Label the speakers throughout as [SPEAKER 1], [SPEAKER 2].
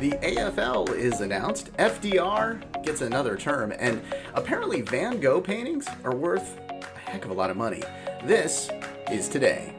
[SPEAKER 1] The AFL is announced, FDR gets another term, and apparently Van Gogh paintings are worth a heck of a lot of money. This is today.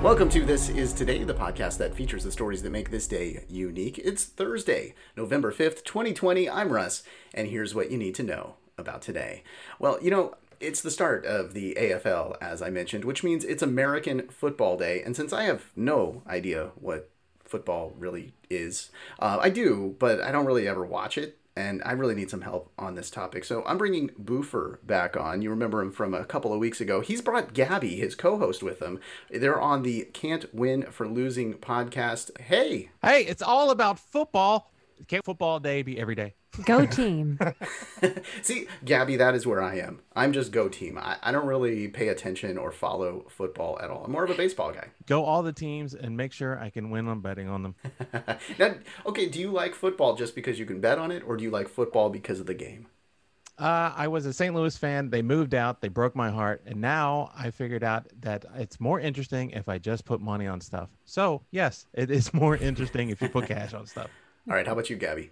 [SPEAKER 1] Welcome to This Is Today, the podcast that features the stories that make this day unique. It's Thursday, November 5th, 2020. I'm Russ, and here's what you need to know about today. Well, you know, it's the start of the AFL, as I mentioned, which means it's American Football Day. And since I have no idea what football really is, uh, I do, but I don't really ever watch it. And I really need some help on this topic. So I'm bringing Boofer back on. You remember him from a couple of weeks ago. He's brought Gabby, his co host, with him. They're on the Can't Win for Losing podcast. Hey.
[SPEAKER 2] Hey, it's all about football. Can't football day be every day?
[SPEAKER 3] Go team.
[SPEAKER 1] See, Gabby, that is where I am. I'm just go team. I, I don't really pay attention or follow football at all. I'm more of a baseball guy.
[SPEAKER 2] Go all the teams and make sure I can win on betting on them.
[SPEAKER 1] now, okay, do you like football just because you can bet on it, or do you like football because of the game?
[SPEAKER 2] Uh, I was a St. Louis fan. They moved out. They broke my heart. And now I figured out that it's more interesting if I just put money on stuff. So, yes, it is more interesting if you put cash on stuff.
[SPEAKER 1] All right. How about you, Gabby?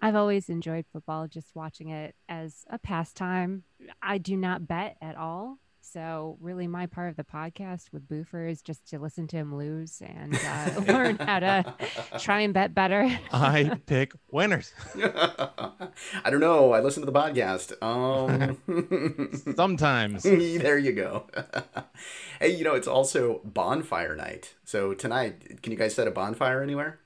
[SPEAKER 3] I've always enjoyed football, just watching it as a pastime. I do not bet at all. So, really, my part of the podcast with Boofer is just to listen to him lose and uh, learn how to try and bet better.
[SPEAKER 2] I pick winners.
[SPEAKER 1] I don't know. I listen to the podcast. Um,
[SPEAKER 2] Sometimes.
[SPEAKER 1] there you go. hey, you know, it's also bonfire night. So, tonight, can you guys set a bonfire anywhere?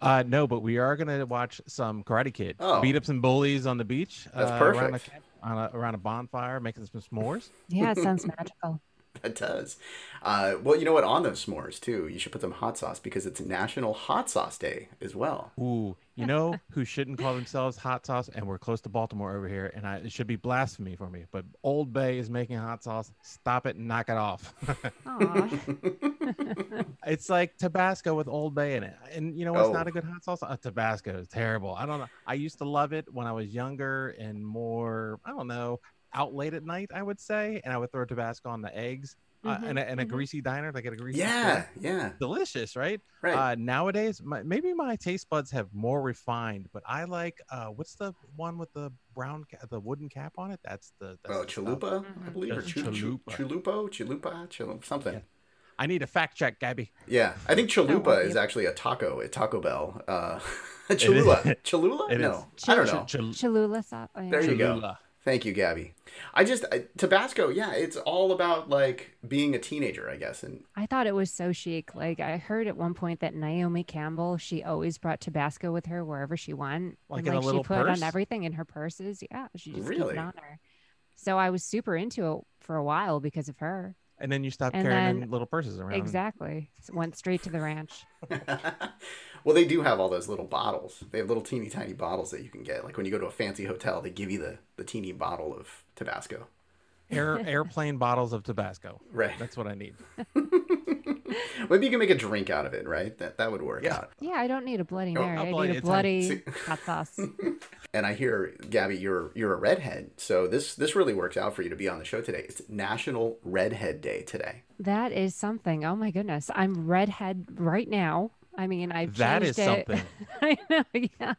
[SPEAKER 2] Uh, no, but we are gonna watch some Karate Kid.
[SPEAKER 1] Oh.
[SPEAKER 2] Beat up some bullies on the beach.
[SPEAKER 1] That's
[SPEAKER 2] uh,
[SPEAKER 1] perfect.
[SPEAKER 2] Around a, on a, around a bonfire, making some s'mores.
[SPEAKER 3] Yeah, it sounds magical.
[SPEAKER 1] That does. Uh, well, you know what? On those s'mores too, you should put some hot sauce because it's National Hot Sauce Day as well.
[SPEAKER 2] Ooh, you know who shouldn't call themselves hot sauce? And we're close to Baltimore over here, and I, it should be blasphemy for me. But Old Bay is making hot sauce. Stop it and knock it off. It's like Tabasco with Old Bay in it. And you know what's
[SPEAKER 1] Oh.
[SPEAKER 2] not a good hot sauce? Uh, Tabasco is terrible. I don't know. I used to love it when I was younger and more, I don't know, out late at night, I would say. And I would throw Tabasco on the eggs. Uh,
[SPEAKER 3] Mhm,
[SPEAKER 2] in, a, in a
[SPEAKER 3] mhm.
[SPEAKER 2] greasy diner, like at a greasy
[SPEAKER 1] Yeah,
[SPEAKER 2] store.
[SPEAKER 1] yeah,
[SPEAKER 2] delicious, right?
[SPEAKER 1] right.
[SPEAKER 2] Uh, nowadays, my, maybe my taste buds have more refined, but I like uh, what's the one with the brown, ca- the wooden cap on it? That's the. That's
[SPEAKER 1] oh,
[SPEAKER 2] the stuff.
[SPEAKER 1] chalupa, I
[SPEAKER 3] Mhm.
[SPEAKER 1] believe, or
[SPEAKER 2] Ch-
[SPEAKER 1] chu- chu-
[SPEAKER 2] chalupa.
[SPEAKER 1] chulupo, chalupa, chulu- something.
[SPEAKER 2] Yeah. I need a fact check, Gabby.
[SPEAKER 1] Yeah, I think chalupa is actually a taco at Taco Bell. Uh,
[SPEAKER 2] is.
[SPEAKER 1] Cholula, Cholula? No,
[SPEAKER 2] is.
[SPEAKER 1] I don't know.
[SPEAKER 2] Ch- chal-
[SPEAKER 3] Cholula sauce. Oh, yeah.
[SPEAKER 1] There you go.
[SPEAKER 2] Cholula.
[SPEAKER 1] Thank you, Gabby. I just I, Tabasco. Yeah, it's all about like being a teenager, I guess. And
[SPEAKER 3] I thought it was so chic. Like I heard at one point that Naomi Campbell, she always brought Tabasco with her wherever she went.
[SPEAKER 2] Like
[SPEAKER 3] and
[SPEAKER 2] in a
[SPEAKER 3] like
[SPEAKER 2] little
[SPEAKER 3] she put
[SPEAKER 2] purse?
[SPEAKER 3] on everything in her purses. Yeah, she just kept
[SPEAKER 1] Really?
[SPEAKER 3] it on her. So I was super into it for a while because of her.
[SPEAKER 2] And then you stopped
[SPEAKER 3] And
[SPEAKER 2] carrying
[SPEAKER 3] then-
[SPEAKER 2] little purses around.
[SPEAKER 3] Exactly. Went straight to the ranch.
[SPEAKER 1] well, they do have all those little bottles. They have little teeny tiny bottles that you can get. Like when you go to a fancy hotel, they give you the the teeny bottle of Tabasco.
[SPEAKER 2] Air, airplane bottles of Tabasco.
[SPEAKER 1] Right.
[SPEAKER 2] That's what I need.
[SPEAKER 1] Maybe you can make a drink out of it, right? That that would work
[SPEAKER 2] Yeah.
[SPEAKER 1] out.
[SPEAKER 3] Yeah, I don't need a Bloody
[SPEAKER 1] Oh,
[SPEAKER 3] Mary.
[SPEAKER 2] a
[SPEAKER 3] I
[SPEAKER 2] Bloody-
[SPEAKER 3] need a bloody
[SPEAKER 1] See-
[SPEAKER 3] hot sauce.
[SPEAKER 1] And I hear, Gabby, you're you're a redhead, so this this really works out for you to be on the show today. It's National Redhead Day today.
[SPEAKER 3] That is something. Oh my goodness. I'm redhead right now. I mean, I've
[SPEAKER 2] That is
[SPEAKER 3] changed it.
[SPEAKER 2] something.
[SPEAKER 3] I know. Yeah.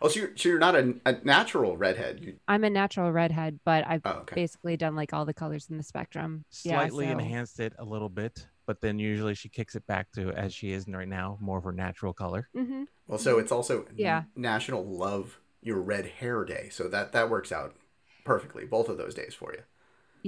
[SPEAKER 1] Oh, so you're so you're not a, a natural redhead. You,
[SPEAKER 3] I'm a natural redhead, but I've
[SPEAKER 1] oh, okay.
[SPEAKER 3] basically done like all the colors in the spectrum.
[SPEAKER 2] Slightly
[SPEAKER 3] yeah, so-
[SPEAKER 2] enhanced it a little bit, but then usually she kicks it back to as she is right now, more of her natural color.
[SPEAKER 3] Mhm.
[SPEAKER 1] Well, so it's also
[SPEAKER 3] Yeah.
[SPEAKER 1] National Love Your Red Hair Day. So that that works out perfectly. Both of those days for you.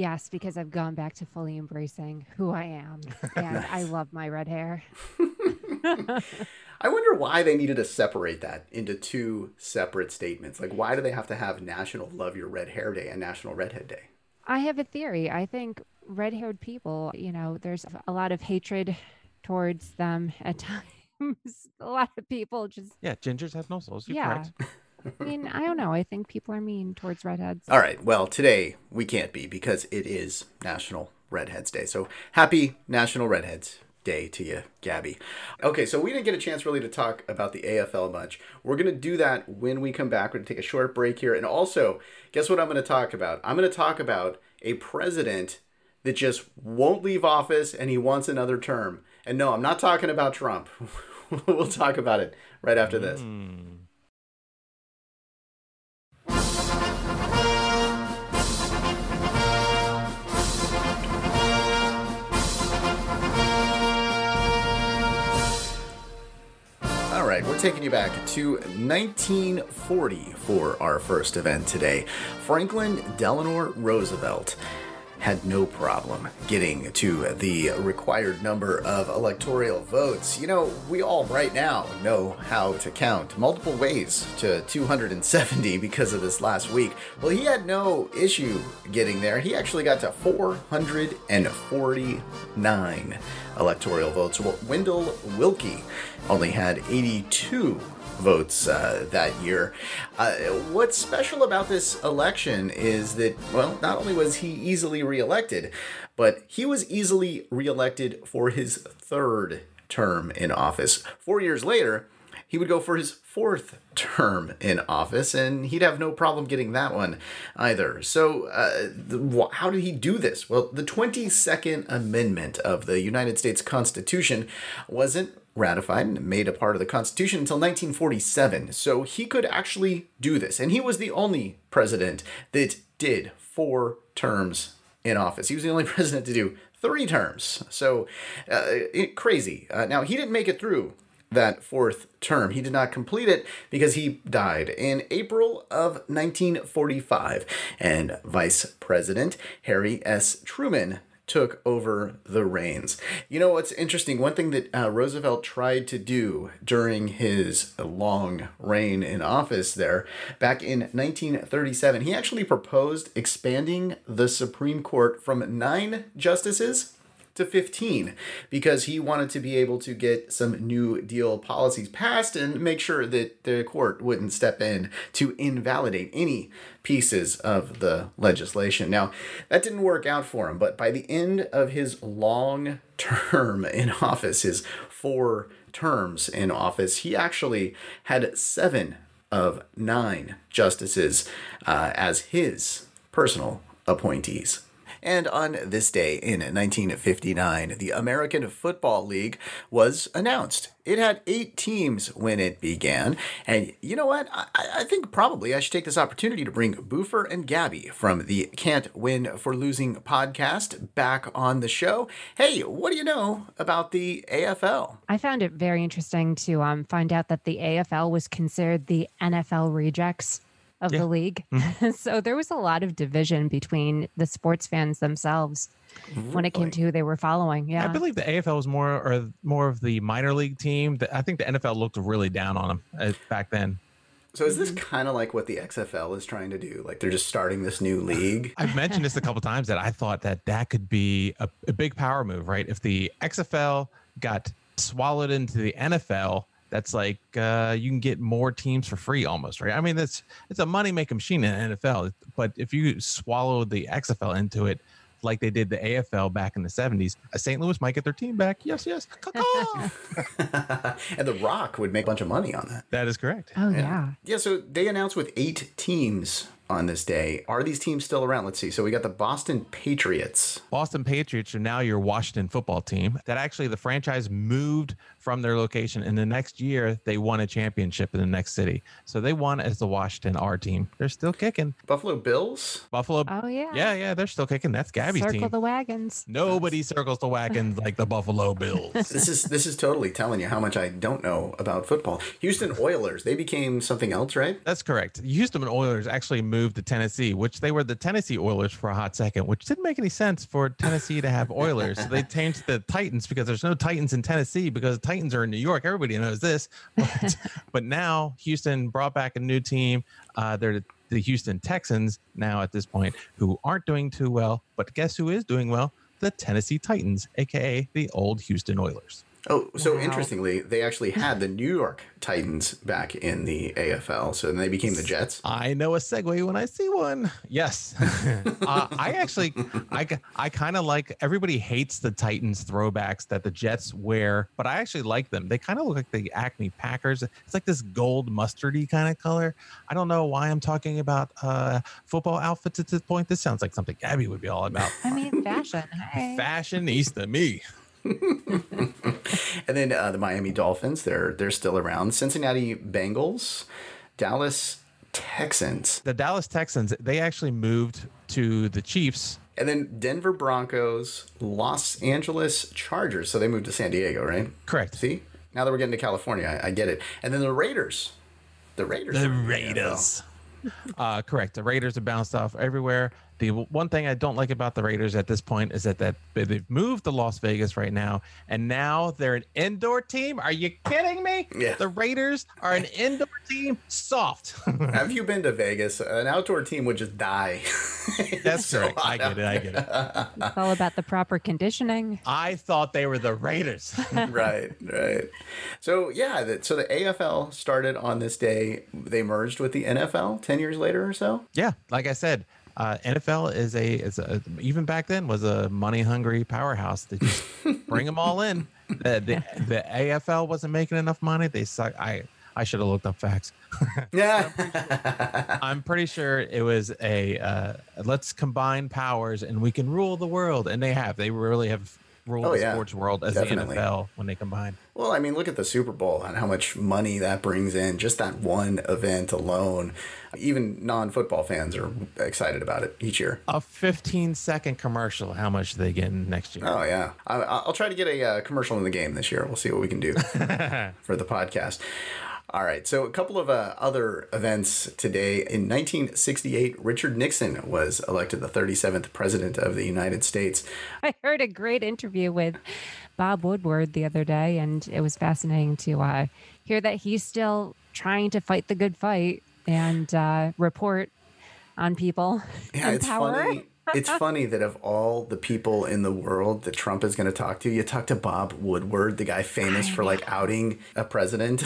[SPEAKER 3] Yes, because I've gone back to fully embracing who I am, and I love my red hair.
[SPEAKER 1] I wonder why they needed to separate that into two separate statements. Like, why do they have to have National Love Your Red Hair Day and National Redhead Day?
[SPEAKER 3] I have a theory. I think red-haired people, you know, there's a lot of hatred towards them at times. a lot of people just,
[SPEAKER 2] Yeah, gingers have no souls. You're
[SPEAKER 3] yeah.
[SPEAKER 2] correct.
[SPEAKER 3] I mean, I don't know. I think people are mean towards redheads.
[SPEAKER 1] All right. Well, today we can't be because it is National Redheads Day. So happy National Redheads Day to you, Gabby. Okay, so we didn't get a chance really to talk about the AFL much. We're going to do that when we come back. We're going to take a short break here. And also, guess what I'm going to talk about? I'm going to talk about a president that just won't leave office and he wants another term. And no, I'm not talking about Trump. we'll talk about it right after this.
[SPEAKER 2] Mm.
[SPEAKER 1] Taking you back to 1940 for our first event today. Franklin Delano Roosevelt had no problem getting to the required number of electoral votes. You know, we all right now know how to count multiple ways to 270 because of this last week. Well, he had no issue getting there. He actually got to 449 electoral votes. Well, Wendell Willkie only had 82 votes uh, that year. Uh, what's special about this election is that, well, not only was he easily reelected, but he was easily reelected for his third term in office. Four years later, he would go for his fourth term in office, and he'd have no problem getting that one either. So, uh, the, how did he do this? Well, the 22nd Amendment of the United States Constitution wasn't ratified and made a part of the Constitution until 1947. So he could actually do this. And he was the only president that did four terms in office. He was the only president to do three terms. So uh, it, crazy. Uh, now, he didn't make it through that fourth term. He did not complete it because he died in April of 1945. And Vice President Harry S. Truman took over the reins. You know what's interesting? One thing that uh, Roosevelt tried to do during his long reign in office there, back in 1937, he actually proposed expanding the Supreme Court from nine justices to 15 because he wanted to be able to get some New Deal policies passed and make sure that the court wouldn't step in to invalidate any pieces of the legislation. Now, that didn't work out for him, but by the end of his long term in office, his four terms in office, he actually had seven of nine justices uh, as his personal appointees. And on this day in 1959, the American Football League was announced. It had eight teams when it began. And you know what? I, I think probably I should take this opportunity to bring Boofer and Gabby from the Can't Win for Losing podcast back on the show. Hey, what do you know about the AFL?
[SPEAKER 3] I found it very interesting to um, find out that the AFL was considered the NFL rejects of
[SPEAKER 2] Yeah.
[SPEAKER 3] the league. so there was a lot of division between the sports fans themselves when it came to who they were following. Yeah.
[SPEAKER 2] I believe the AFL was more or more of the minor league team. I think the NFL looked really down on them uh, back then.
[SPEAKER 1] So is this kind of like what the XFL is trying to do? Like they're just starting this new league?
[SPEAKER 2] I've mentioned this a couple times that I thought that that could be a, a big power move, right? If the XFL got swallowed into the NFL, that's like uh, you can get more teams for free almost, right? I mean, that's it's a money making machine in the NFL. But if you swallow the XFL into it, like they did the AFL back in the 70s, uh, St. Louis might get their team back. Yes, yes.
[SPEAKER 1] And The Rock would make a bunch of money on that.
[SPEAKER 2] that is correct.
[SPEAKER 3] oh, yeah.
[SPEAKER 1] Yeah, so they announced with eight teams on this day. Are these teams still around? Let's see. So we got the Boston Patriots.
[SPEAKER 2] Boston Patriots are now your Washington football team. That actually the franchise moved from their location, and the next year they won a championship in the next city. So they won as the Washington R team. They're still kicking.
[SPEAKER 1] Buffalo Bills.
[SPEAKER 2] Buffalo.
[SPEAKER 3] Oh, yeah.
[SPEAKER 2] yeah, yeah, they're still kicking. That's Gabby's
[SPEAKER 3] Circle
[SPEAKER 2] team.
[SPEAKER 3] the wagons.
[SPEAKER 2] Nobody circles the wagons like the Buffalo Bills.
[SPEAKER 1] This is this is totally telling you how much I don't know about football. Houston Oilers. They became something else, right?
[SPEAKER 2] That's correct. Houston Oilers actually moved to Tennessee, which they were the Tennessee Oilers for a hot second, which didn't make any sense for Tennessee to have Oilers. So they changed the Titans because there's no Titans in Tennessee because Titans are in New York. Everybody knows this. But, but now Houston brought back a new team. Uh, they're the, the Houston Texans now at this point, who aren't doing too well. But guess who is doing well? The Tennessee Titans, aka the old Houston Oilers.
[SPEAKER 1] Oh, so
[SPEAKER 3] Wow.
[SPEAKER 1] interestingly, they actually had the New York Titans back in the AFL, so then they became the Jets.
[SPEAKER 2] I know a segue when I see one. Yes, uh, I actually, I, I kind of like. Everybody hates the Titans throwbacks that the Jets wear, but I actually like them. They kind of look like the Acme Packers. It's like this gold mustardy kind of color. I don't know why I'm talking about uh, football outfits at this point. This sounds like something Gabby would be all about.
[SPEAKER 3] I mean, fashion. Hey.
[SPEAKER 2] Fashionista, me.
[SPEAKER 1] And then uh, the Miami Dolphins, they're they're still around. Cincinnati Bengals, Dallas Texans,
[SPEAKER 2] The Dallas Texans, they actually moved to the Chiefs.
[SPEAKER 1] and then Denver Broncos, Los Angeles Chargers. So they moved to San Diego, right?
[SPEAKER 2] Correct.
[SPEAKER 1] See, now that we're getting to California, I, I get it. And then the Raiders, the Raiders,
[SPEAKER 2] The Raiders. Uh, correct. The Raiders have bounced off everywhere. The one thing I don't like about the Raiders at this point is that, that they've moved to Las Vegas right now, and now they're an indoor team. Are you kidding me?
[SPEAKER 1] Yeah.
[SPEAKER 2] The Raiders are an indoor team. Soft.
[SPEAKER 1] Have you been to Vegas? An outdoor team would just die.
[SPEAKER 2] That's
[SPEAKER 1] So
[SPEAKER 2] correct. I get it. I get it.
[SPEAKER 3] It's all about the proper conditioning.
[SPEAKER 2] I thought they were the Raiders.
[SPEAKER 1] right, right. So yeah, that so the AFL started on this day. They merged with the NFL ten years later or so.
[SPEAKER 2] yeah, like I said, uh, NFL is a is a even back then was a money hungry powerhouse. They just bring them all in. The, the, the AFL wasn't making enough money. They suck. I I should have looked up facts.
[SPEAKER 1] Yeah,
[SPEAKER 2] I'm pretty sure it was a uh, let's combine powers and we can rule the world, and they have. They really have ruled
[SPEAKER 1] Oh,
[SPEAKER 2] the
[SPEAKER 1] yeah.
[SPEAKER 2] sports world as
[SPEAKER 1] Definitely.
[SPEAKER 2] the NFL when they combine.
[SPEAKER 1] Well, I mean, look at the Super Bowl and how much money that brings in. Just that one event alone. Even non-football fans are excited about it each year.
[SPEAKER 2] A 15 second commercial. How much they get next year?
[SPEAKER 1] Oh yeah, I, I'll try to get a uh, commercial in the game this year. We'll see what we can do for the podcast. All right, so a couple of uh, other events today. In 1968, Richard Nixon was elected the 37th president of the United States.
[SPEAKER 3] I heard a great interview with Bob Woodward the other day, and it was fascinating to uh, hear that he's still trying to fight the good fight and uh, report on people
[SPEAKER 1] Yeah, it's
[SPEAKER 3] power.
[SPEAKER 1] funny. It's funny that of all the people in the world that Trump is going to talk to, you talk to Bob Woodward, the guy famous for like outing a president.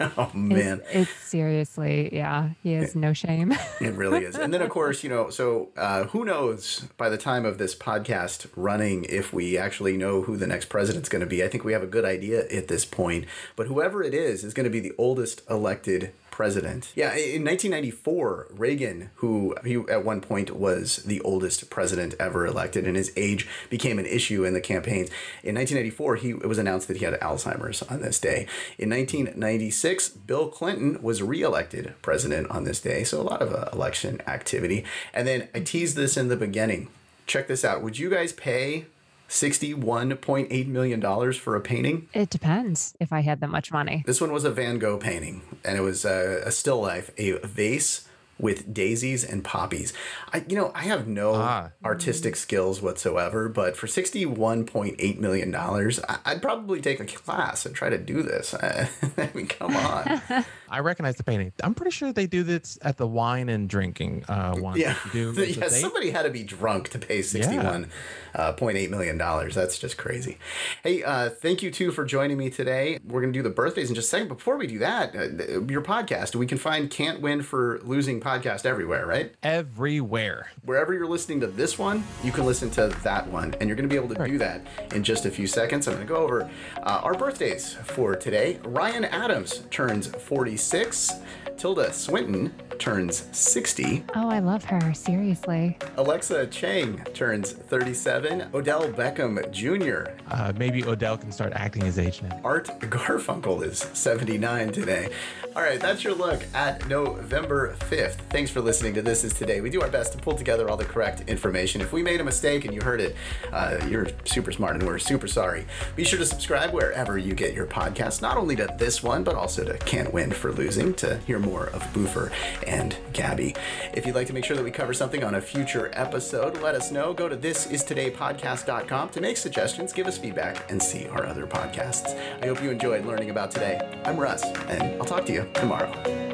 [SPEAKER 1] oh man.
[SPEAKER 3] It's, it's seriously, yeah, he has no shame.
[SPEAKER 1] It really is. And then, of course, you know, so uh, who knows by the time of this podcast running if we actually know who the next president's going to be? I think we have a good idea at this point. But whoever it is, is going to be the oldest elected president. Yeah, in 1994, Reagan, who he at one point was the oldest president ever elected, and his age became an issue in the campaigns. In 1994, he it was announced that he had Alzheimer's on this day. In 1996, Bill Clinton was reelected president on this day, so a lot of uh, election activity. And then I teased this in the beginning. Check this out. Would you guys pay $61.8 million for a painting?
[SPEAKER 3] it depends if I had that much money.
[SPEAKER 1] This one was a Van Gogh painting, and it was a, a still life, a vase with daisies and poppies. I, you know, I have no
[SPEAKER 2] Ah.
[SPEAKER 1] artistic skills whatsoever, but for sixty-one point eight million dollars, I'd probably take a class and try to do this. I mean, come on.
[SPEAKER 2] I recognize the painting. I'm pretty sure they do this at the wine and drinking uh, one.
[SPEAKER 1] Yeah,
[SPEAKER 2] do
[SPEAKER 1] yeah. Somebody had to be drunk to pay sixty-one uh, point eight million dollars. That's just crazy. Hey, uh, thank you too for joining me today. We're gonna do the birthdays in just a second. Before we do that, uh, your podcast we can find "Can't Win for Losing" podcast everywhere, right?
[SPEAKER 2] everywhere.
[SPEAKER 1] Wherever you're listening to this one, you can listen to that one, and you're gonna be able to do that in just a few seconds. I'm gonna go over uh, our birthdays for today. Ryan Adams turns 46. Tilda Swinton turns 60.
[SPEAKER 3] Oh, I love her. Seriously.
[SPEAKER 1] Alexa Chung turns 37. Odell Beckham Jr.
[SPEAKER 2] Uh, maybe Odell can start acting his age now.
[SPEAKER 1] Art Garfunkel is 79 today. All right, that's your look at November 5th. Thanks for listening to This Is Today. We do our best to pull together all the correct information. If we made a mistake and you heard it, uh, you're super smart and we're super sorry. Be sure to subscribe wherever you get your podcasts, not only to this one, but also to Can't Win for Losing to hear more of Boofer and Gabby. If you'd like to make sure that we cover something on a future episode, let us know. Go to thisistodaypodcast.com to make suggestions, give us feedback, and see our other podcasts. I hope you enjoyed learning about today. I'm Russ, and I'll talk to you tomorrow.